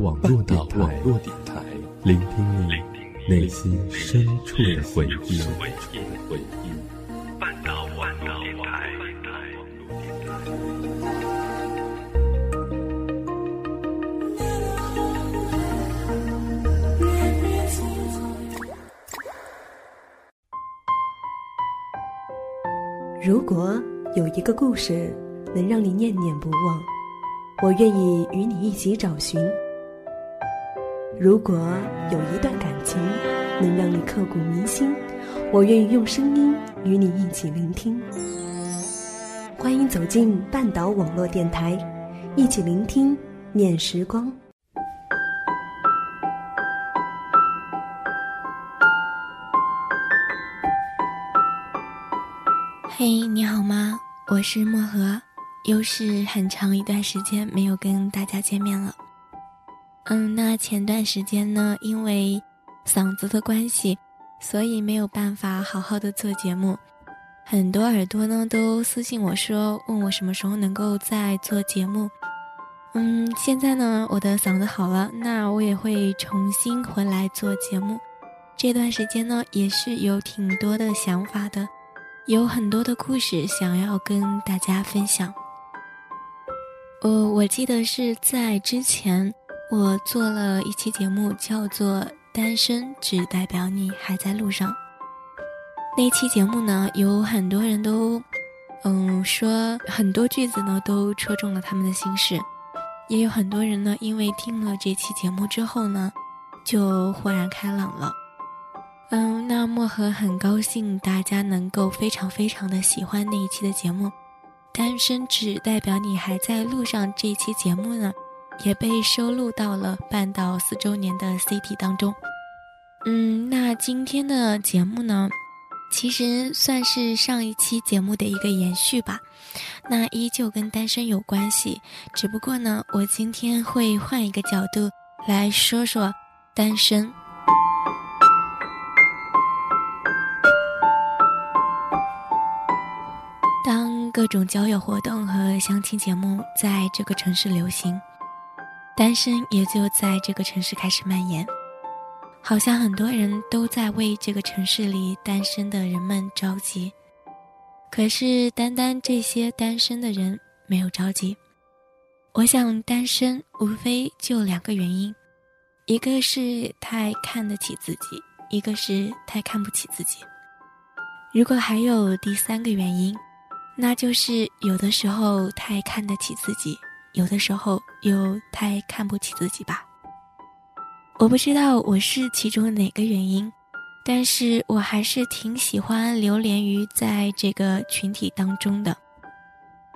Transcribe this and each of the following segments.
网络电台，聆听你内心深处的回忆。半岛网络电台。如果有一个故事能让你念念不忘。我愿意与你一起找寻。如果有一段感情能让你刻骨铭心，我愿意用声音与你一起聆听。欢迎走进半岛网络电台，一起聆听念时光。嘿，你好吗？我是漠河。又是很长一段时间没有跟大家见面了。嗯，那前段时间呢，因为嗓子的关系，所以没有办法好好的做节目。很多耳朵呢都私信我说，问我什么时候能够再做节目。嗯，现在呢我的嗓子好了，那我也会重新回来做节目。这段时间呢也是有挺多的想法的，有很多的故事想要跟大家分享。呃，我记得是在之前，我做了一期节目，叫做《单身只代表你还在路上》。那期节目呢，有很多人都，嗯，说很多句子呢都戳中了他们的心事，也有很多人呢，因为听了这期节目之后呢，就豁然开朗了。嗯，那漠河很高兴大家能够非常非常的喜欢那一期的节目。单身只代表你还在路上。这期节目呢，也被收录到了半岛四周年的 CT 当中。嗯，那今天的节目呢，其实算是上一期节目的一个延续吧。那依旧跟单身有关系，只不过呢，我今天会换一个角度来说说单身。当各种交友活动和相亲节目在这个城市流行，单身也就在这个城市开始蔓延。好像很多人都在为这个城市里单身的人们着急，可是单单这些单身的人没有着急。我想，单身无非就两个原因，一个是太看得起自己，一个是太看不起自己。如果还有第三个原因。那就是有的时候太看得起自己，有的时候又太看不起自己吧。我不知道我是其中哪个原因，但是我还是挺喜欢流连于在这个群体当中的，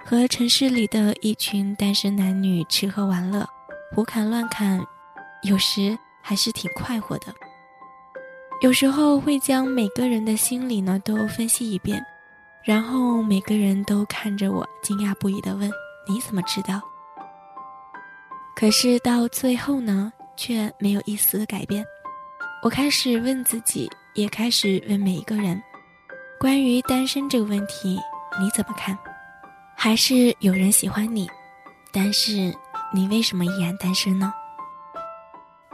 和城市里的一群单身男女吃喝玩乐，胡侃乱侃，有时还是挺快活的。有时候会将每个人的心理呢都分析一遍。然后每个人都看着我，惊讶不已地问：“你怎么知道？”可是到最后呢，却没有一丝的改变。我开始问自己，也开始问每一个人：关于单身这个问题，你怎么看？还是有人喜欢你，但是你为什么依然单身呢？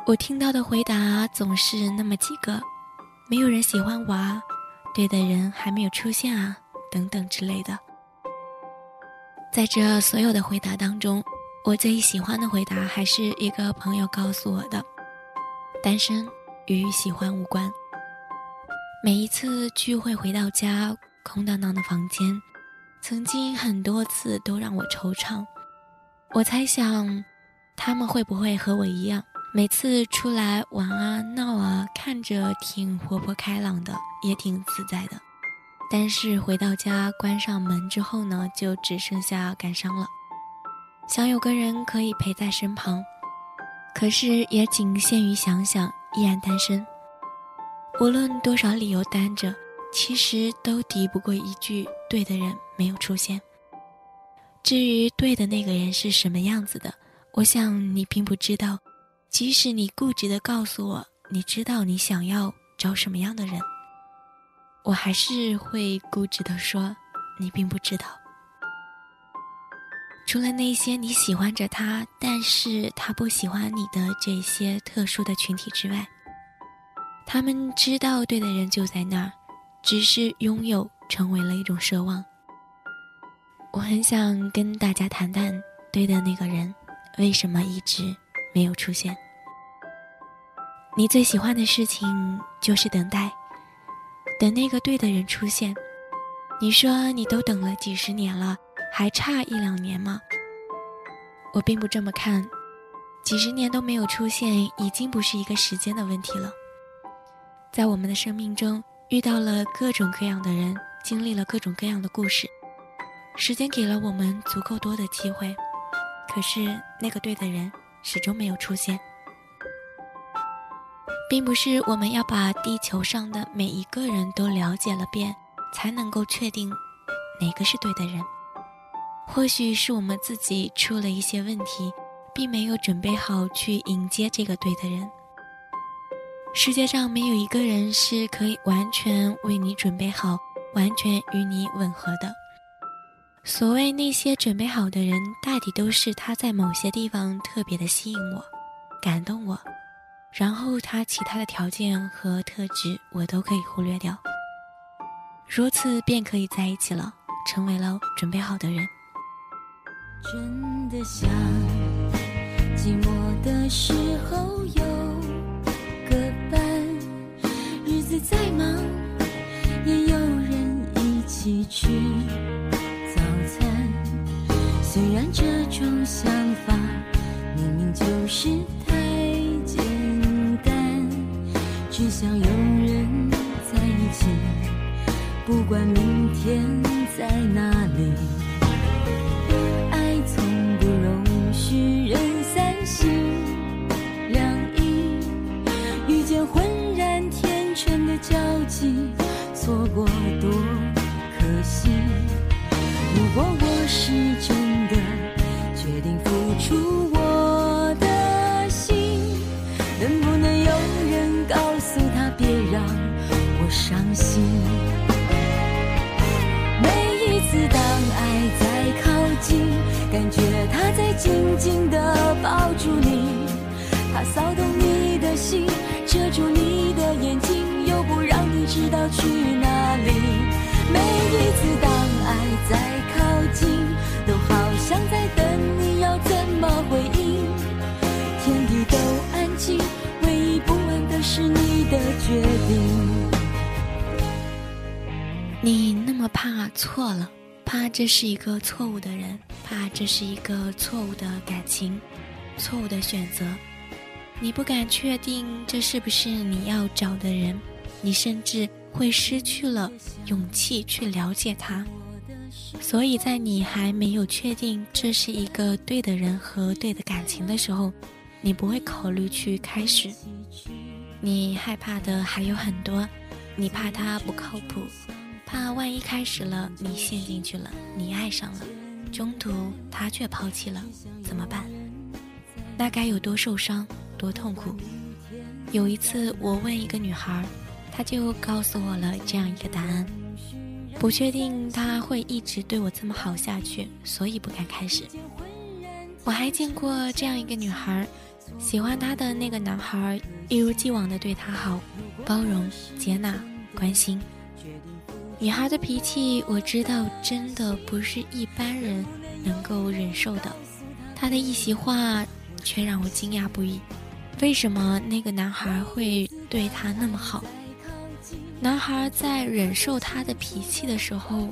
我听到的回答总是那么几个：没有人喜欢我啊，对的人还没有出现啊。等等之类的，在这所有的回答当中，我最喜欢的回答还是一个朋友告诉我的：单身与喜欢无关。每一次聚会回到家，空荡荡的房间，曾经很多次都让我惆怅。我猜想，他们会不会和我一样，每次出来玩啊闹啊，看着挺活泼开朗的，也挺自在的。但是回到家关上门之后呢，就只剩下感伤了。想有个人可以陪在身旁，可是也仅限于想想，依然单身。无论多少理由单着，其实都敌不过一句“对的人没有出现”。至于对的那个人是什么样子的，我想你并不知道。即使你固执的告诉我，你知道你想要找什么样的人。我还是会固执的说，你并不知道。除了那些你喜欢着他，但是他不喜欢你的这些特殊的群体之外，他们知道对的人就在那儿，只是拥有成为了一种奢望。我很想跟大家谈谈，对的那个人为什么一直没有出现。你最喜欢的事情就是等待，等那个对的人出现。你说你都等了几十年了。还差一两年吗？我并不这么看，几十年都没有出现，已经不是一个时间的问题了。在我们的生命中，遇到了各种各样的人，经历了各种各样的故事，时间给了我们足够多的机会，可是那个对的人始终没有出现。并不是我们要把地球上的每一个人都了解了遍，才能够确定哪个是对的人。或许是我们自己出了一些问题，并没有准备好去迎接这个对的人。世界上没有一个人是可以完全为你准备好、完全与你吻合的。所谓那些准备好的人，大抵都是他在某些地方特别的吸引我、感动我，然后他其他的条件和特质我都可以忽略掉，如此便可以在一起了，成为了准备好的人。真的想，寂寞的时候有个伴，日子再忙，也有人一起吃早餐。虽然这种想法明明就是太简单，只想有人在一起，不管明天在哪里。错过多可惜！如果我是真的决定付出我的心，能不能有人告诉他别让我伤心？每一次当爱在靠近，感觉他在紧紧地抱住你，他骚动你的心，遮住你的眼睛。又不让你知道去怕错了，怕这是一个错误的人，怕这是一个错误的感情，错误的选择。你不敢确定这是不是你要找的人。你甚至会失去了勇气去了解他，所以在你还没有确定这是一个对的人和对的感情的时候，你不会考虑去开始。你害怕的还有很多，你怕他不靠谱，怕万一开始了你陷进去了，你爱上了，中途他却抛弃了，怎么办？那该有多受伤，多痛苦？有一次我问一个女孩。她就告诉我了这样一个答案，不确定他会一直对我这么好下去，所以不敢开始。我还见过这样一个女孩，喜欢她的那个男孩一如既往的对她好，包容、接纳、关心。女孩的脾气我知道，真的不是一般人能够忍受的。她的一席话却让我惊讶不已，为什么那个男孩会对她那么好？男孩在忍受她的脾气的时候，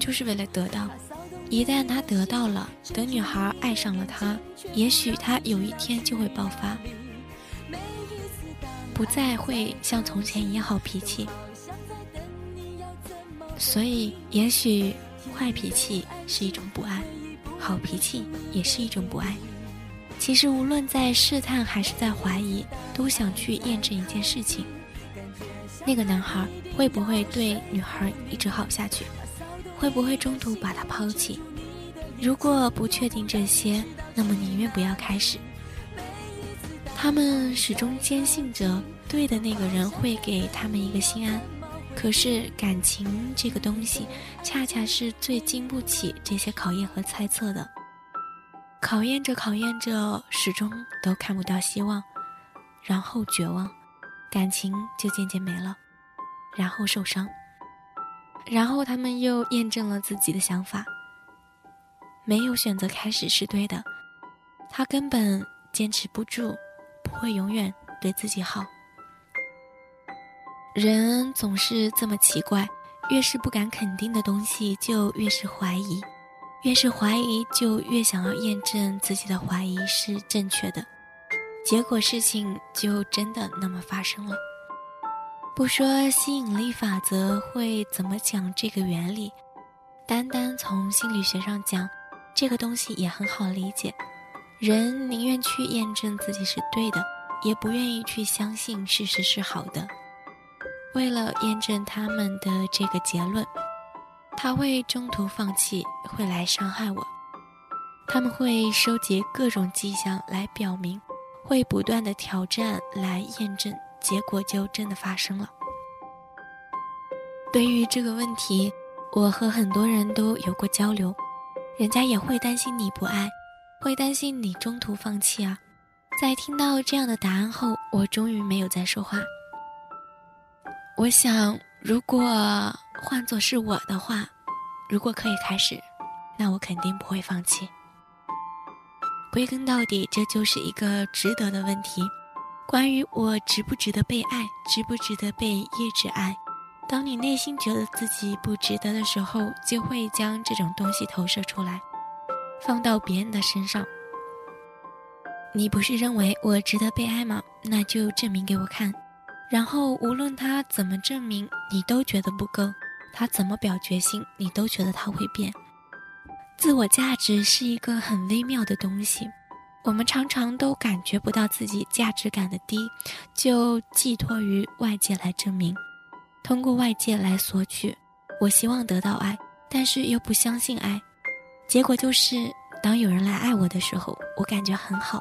就是为了得到。一旦他得到了，等女孩爱上了他，也许他有一天就会爆发，不再会像从前一样好脾气。所以，也许坏脾气是一种不爱，好脾气也是一种不爱。其实，无论在试探还是在怀疑，都想去验证一件事情。那个男孩会不会对女孩一直好下去？会不会中途把她抛弃？如果不确定这些，那么宁愿不要开始。他们始终坚信着，对的那个人会给他们一个心安。可是感情这个东西，恰恰是最经不起这些考验和猜测的。考验着考验着，始终都看不到希望，然后绝望，感情就渐渐没了，然后受伤，然后他们又验证了自己的想法。没有选择开始是对的，他根本坚持不住，不会永远对自己好。人总是这么奇怪，越是不敢肯定的东西，就越是怀疑。越是怀疑，就越想要验证自己的怀疑是正确的，结果事情就真的那么发生了。不说吸引力法则会怎么讲这个原理，单单从心理学上讲，这个东西也很好理解。人宁愿去验证自己是对的，也不愿意去相信事实是好的。为了验证他们的这个结论。他会中途放弃，会来伤害我。他们会收集各种迹象来表明，会不断的挑战来验证，结果就真的发生了。对于这个问题，我和很多人都有过交流，人家也会担心你不爱，会担心你中途放弃啊。在听到这样的答案后，我终于没有再说话。我想，如果。换作是我的话，如果可以开始，那我肯定不会放弃。归根到底，这就是一个值得的问题。关于我值不值得被爱，值不值得被一直爱。当你内心觉得自己不值得的时候，就会将这种东西投射出来，放到别人的身上。你不是认为我值得被爱吗？那就证明给我看。然后无论他怎么证明，你都觉得不够。他怎么表决心，你都觉得他会变。自我价值是一个很微妙的东西，我们常常都感觉不到自己价值感的低，就寄托于外界来证明，通过外界来索取。我希望得到爱，但是又不相信爱，结果就是当有人来爱我的时候，我感觉很好，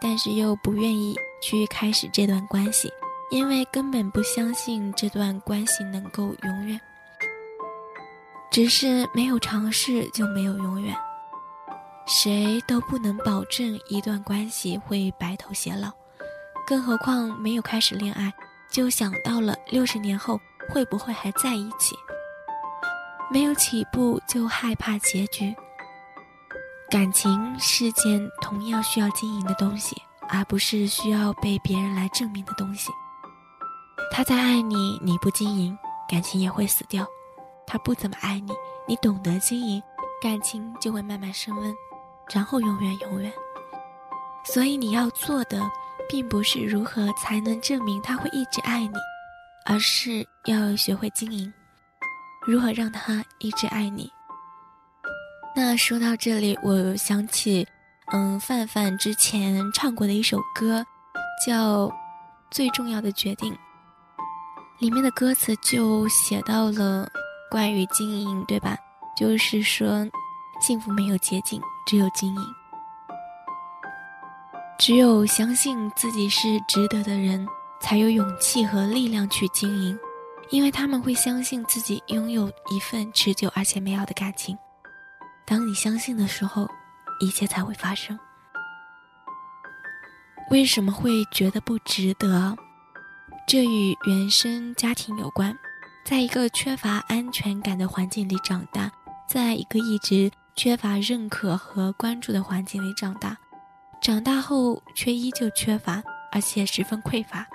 但是又不愿意去开始这段关系，因为根本不相信这段关系能够永远。只是没有尝试就没有永远，谁都不能保证一段关系会白头偕老，更何况没有开始恋爱就想到了六十年后会不会还在一起，没有起步就害怕结局。感情是件同样需要经营的东西，而不是需要被别人来证明的东西。他在爱你，你不经营，感情也会死掉。他不怎么爱你，你懂得经营，感情就会慢慢升温，然后永远永远。所以你要做的，并不是如何才能证明他会一直爱你，而是要学会经营，如何让他一直爱你。那说到这里，我想起，嗯，范范之前唱过的一首歌，叫《最重要的决定》，里面的歌词就写到了。关于经营，对吧？就是说，幸福没有捷径，只有经营。只有相信自己是值得的人，才有勇气和力量去经营，因为他们会相信自己拥有一份持久而且美好的感情。当你相信的时候，一切才会发生。为什么会觉得不值得？这与原生家庭有关。在一个缺乏安全感的环境里长大，在一个一直缺乏认可和关注的环境里长大，长大后却依旧缺乏，而且十分匮乏，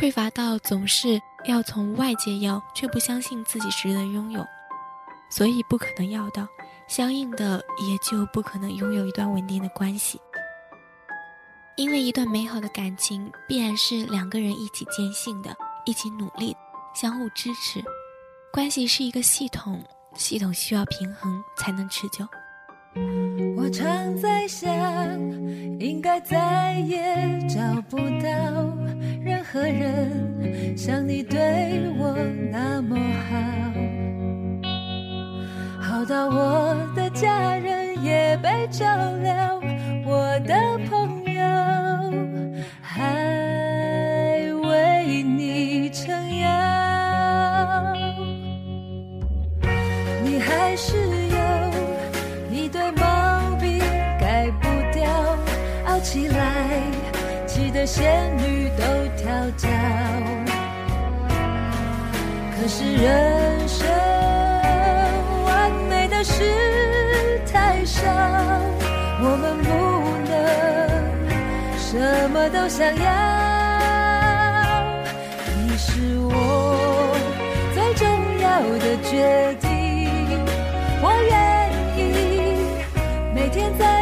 匮乏到总是要从外界要，却不相信自己值得拥有，所以不可能要到，相应的也就不可能拥有一段稳定的关系。因为一段美好的感情必然是两个人一起坚信的，一起努力。相互支持，关系是一个系统，系统需要平衡才能持久。我常在想，应该再也找不到任何人像你对我那么好，好到我的家人也被照料，我的仙女都跳脚。可是人生完美的事太少，我们不能什么都想要。你是我最重要的决定，我愿意每天在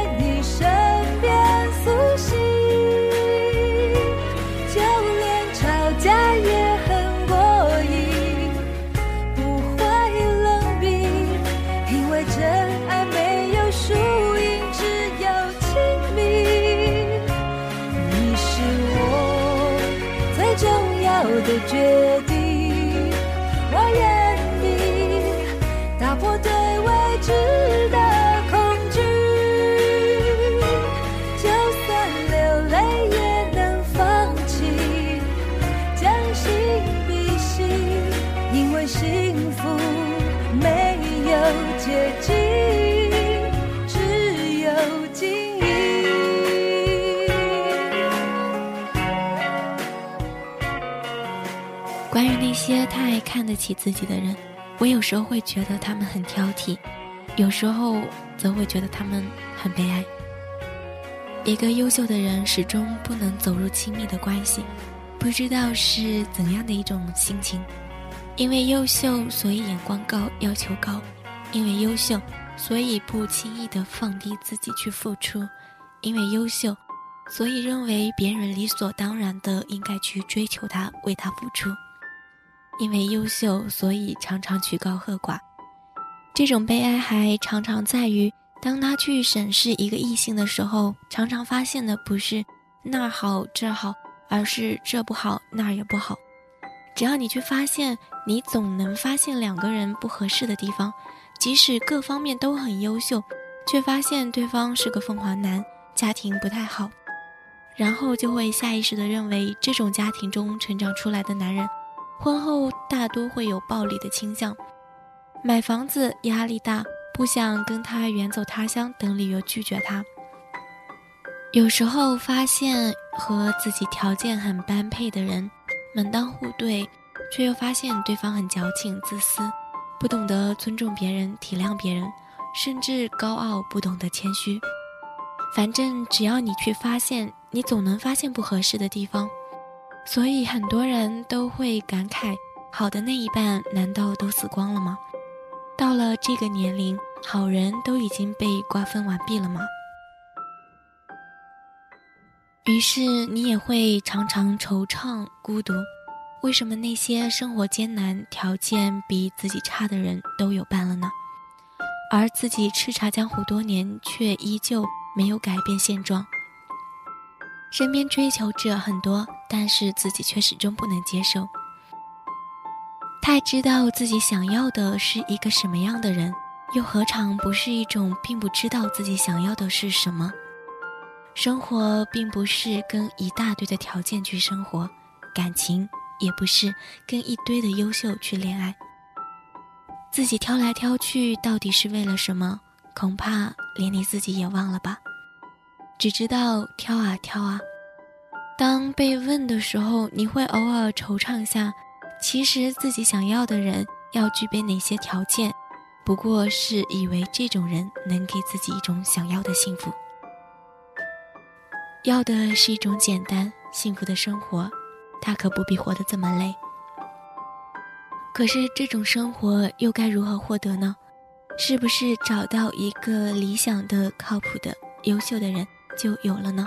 太看得起自己的人，我有时候会觉得他们很挑剔，有时候则会觉得他们很悲哀。一个优秀的人始终不能走入亲密的关系，不知道是怎样的一种心情。因为优秀，所以眼光高，要求高；因为优秀，所以不轻易的放低自己去付出；因为优秀，所以认为别人理所当然的应该去追求他，为他付出。因为优秀，所以常常曲高和寡。这种悲哀还常常在于，当他去审视一个异性的时候，常常发现的不是那儿好这好，而是这不好那儿也不好。只要你去发现，你总能发现两个人不合适的地方，即使各方面都很优秀，却发现对方是个凤凰男，家庭不太好，然后就会下意识地认为这种家庭中成长出来的男人。婚后大多会有暴力的倾向，买房子压力大，不想跟他远走他乡等理由拒绝他。有时候发现和自己条件很般配的人门当户对，却又发现对方很矫情、自私，不懂得尊重别人、体谅别人，甚至高傲，不懂得谦虚。反正只要你去发现，你总能发现不合适的地方。所以很多人都会感慨：好的那一半难道都死光了吗？到了这个年龄，好人都已经被瓜分完毕了吗？于是你也会常常惆怅、孤独。为什么那些生活艰难、条件比自己差的人都有伴了呢？而自己叱咤江湖多年，却依旧没有改变现状。身边追求者很多，但是自己却始终不能接受。太知道自己想要的是一个什么样的人，又何尝不是一种并不知道自己想要的是什么？生活并不是跟一大堆的条件去生活，感情也不是跟一堆的优秀去恋爱。自己挑来挑去，到底是为了什么？恐怕连你自己也忘了吧。只知道挑啊挑啊，当被问的时候，你会偶尔惆怅下。其实自己想要的人要具备哪些条件，不过是以为这种人能给自己一种想要的幸福。要的是一种简单幸福的生活，他可不必活得这么累。可是这种生活又该如何获得呢？是不是找到一个理想的、靠谱的、优秀的人？就有了呢。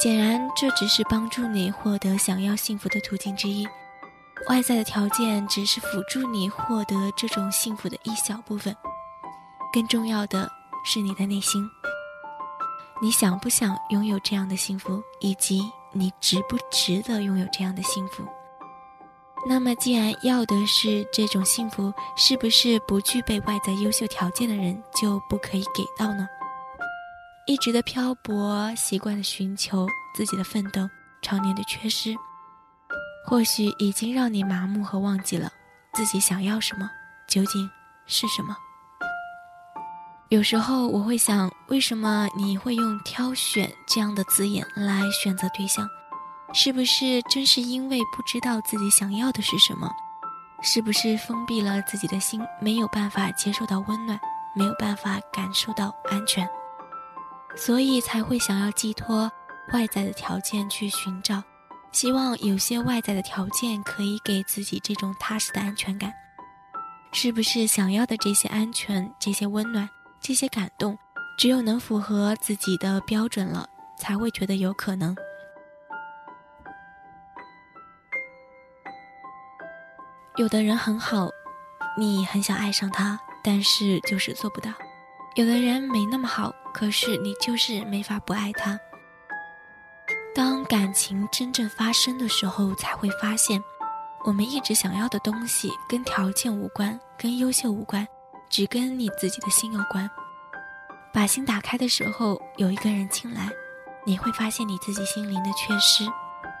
显然，这只是帮助你获得想要幸福的途径之一。外在的条件只是辅助你获得这种幸福的一小部分。更重要的是你的内心。你想不想拥有这样的幸福，以及你值不值得拥有这样的幸福？那么，既然要的是这种幸福，是不是不具备外在优秀条件的人就不可以给到呢？一直的漂泊，习惯了寻求自己的奋斗，常年的缺失，或许已经让你麻木和忘记了自己想要什么，究竟是什么。有时候我会想，为什么你会用挑选这样的字眼来选择对象？是不是正是因为不知道自己想要的是什么？是不是封闭了自己的心，没有办法接受到温暖，没有办法感受到安全，所以才会想要寄托外在的条件去寻找，希望有些外在的条件可以给自己这种踏实的安全感。是不是想要的这些安全、这些温暖、这些感动，只有能符合自己的标准了，才会觉得有可能？有的人很好，你很想爱上他，但是就是做不到；有的人没那么好，可是你就是没法不爱他。当感情真正发生的时候，才会发现，我们一直想要的东西跟条件无关，跟优秀无关，只跟你自己的心有关。把心打开的时候，有一个人进来，你会发现你自己心灵的缺失，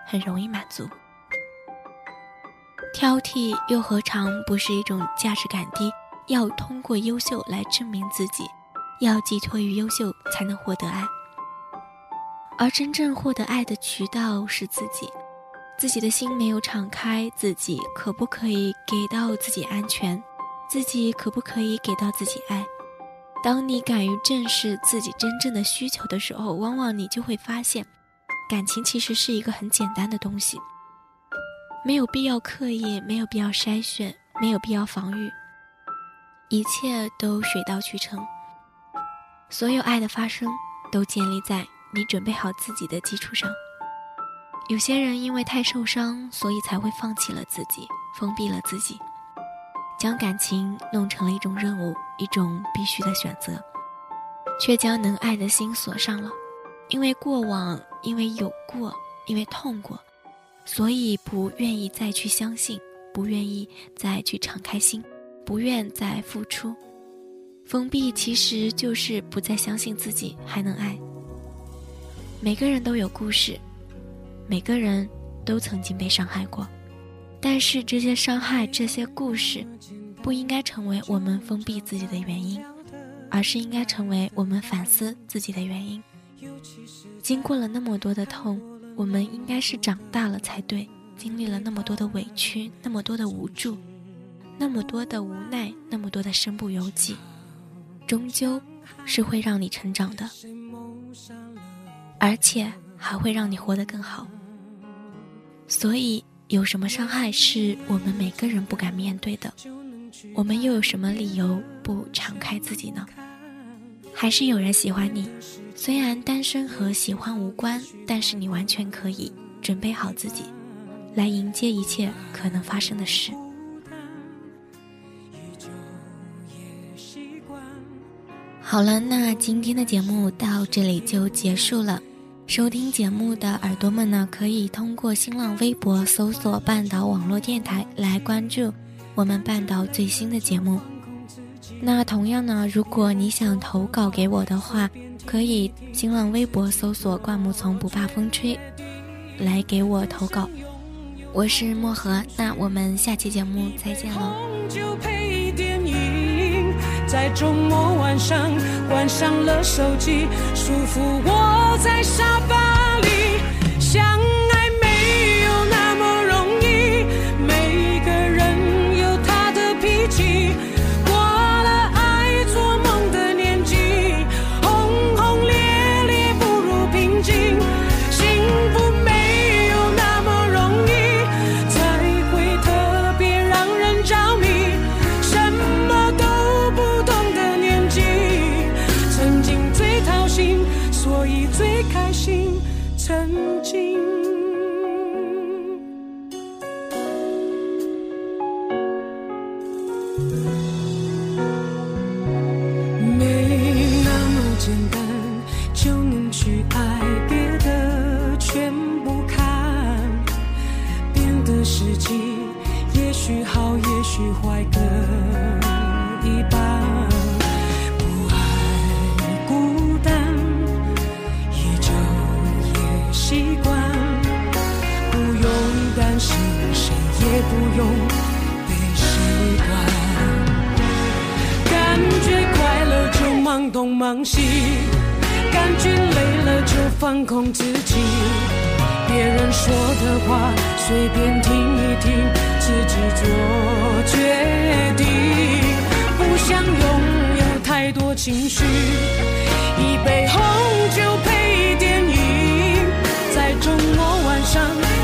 很容易满足。挑剔又何尝不是一种价值感低？要通过优秀来证明自己，要寄托于优秀才能获得爱。而真正获得爱的渠道是自己，自己的心没有敞开，自己可不可以给到自己安全？自己可不可以给到自己爱？当你敢于正视自己真正的需求的时候，往往你就会发现，感情其实是一个很简单的东西。没有必要刻意，没有必要筛选，没有必要防御，一切都水到渠成。所有爱的发生，都建立在你准备好自己的基础上。有些人因为太受伤，所以才会放弃了自己，封闭了自己，将感情弄成了一种任务，一种必须的选择，却将能爱的心锁上了。因为过往，因为有过，因为痛过。所以不愿意再去相信，不愿意再去敞开心，不愿再付出，封闭其实就是不再相信自己还能爱。每个人都有故事，每个人都曾经被伤害过，但是这些伤害、这些故事，不应该成为我们封闭自己的原因，而是应该成为我们反思自己的原因。经过了那么多的痛。我们应该是长大了才对，经历了那么多的委屈，那么多的无助，那么多的无奈，那么多的身不由己，终究是会让你成长的，而且还会让你活得更好。所以，有什么伤害是我们每个人不敢面对的？我们又有什么理由不敞开自己呢？还是有人喜欢你？虽然单身和喜欢无关，但是你完全可以准备好自己，来迎接一切可能发生的事。好了，那今天的节目到这里就结束了。收听节目的耳朵们呢，可以通过新浪微博搜索“半岛网络电台”来关注我们半岛最新的节目。那同样呢，如果你想投稿给我的话，可以新浪微博搜索“灌木丛不怕风吹”，来给我投稿。我是漠河，那我们下期节目再见喽。在周末晚上关上了手机，舒服窝在沙发里想。去坏的一半。不爱孤单依旧也习惯。不用担心谁也不用被谁管感觉快乐就忙东忙西感觉累了就放空自己。别人说的话随便听一听自己做决定不想拥有太多情绪一杯红酒配电影在周末晚上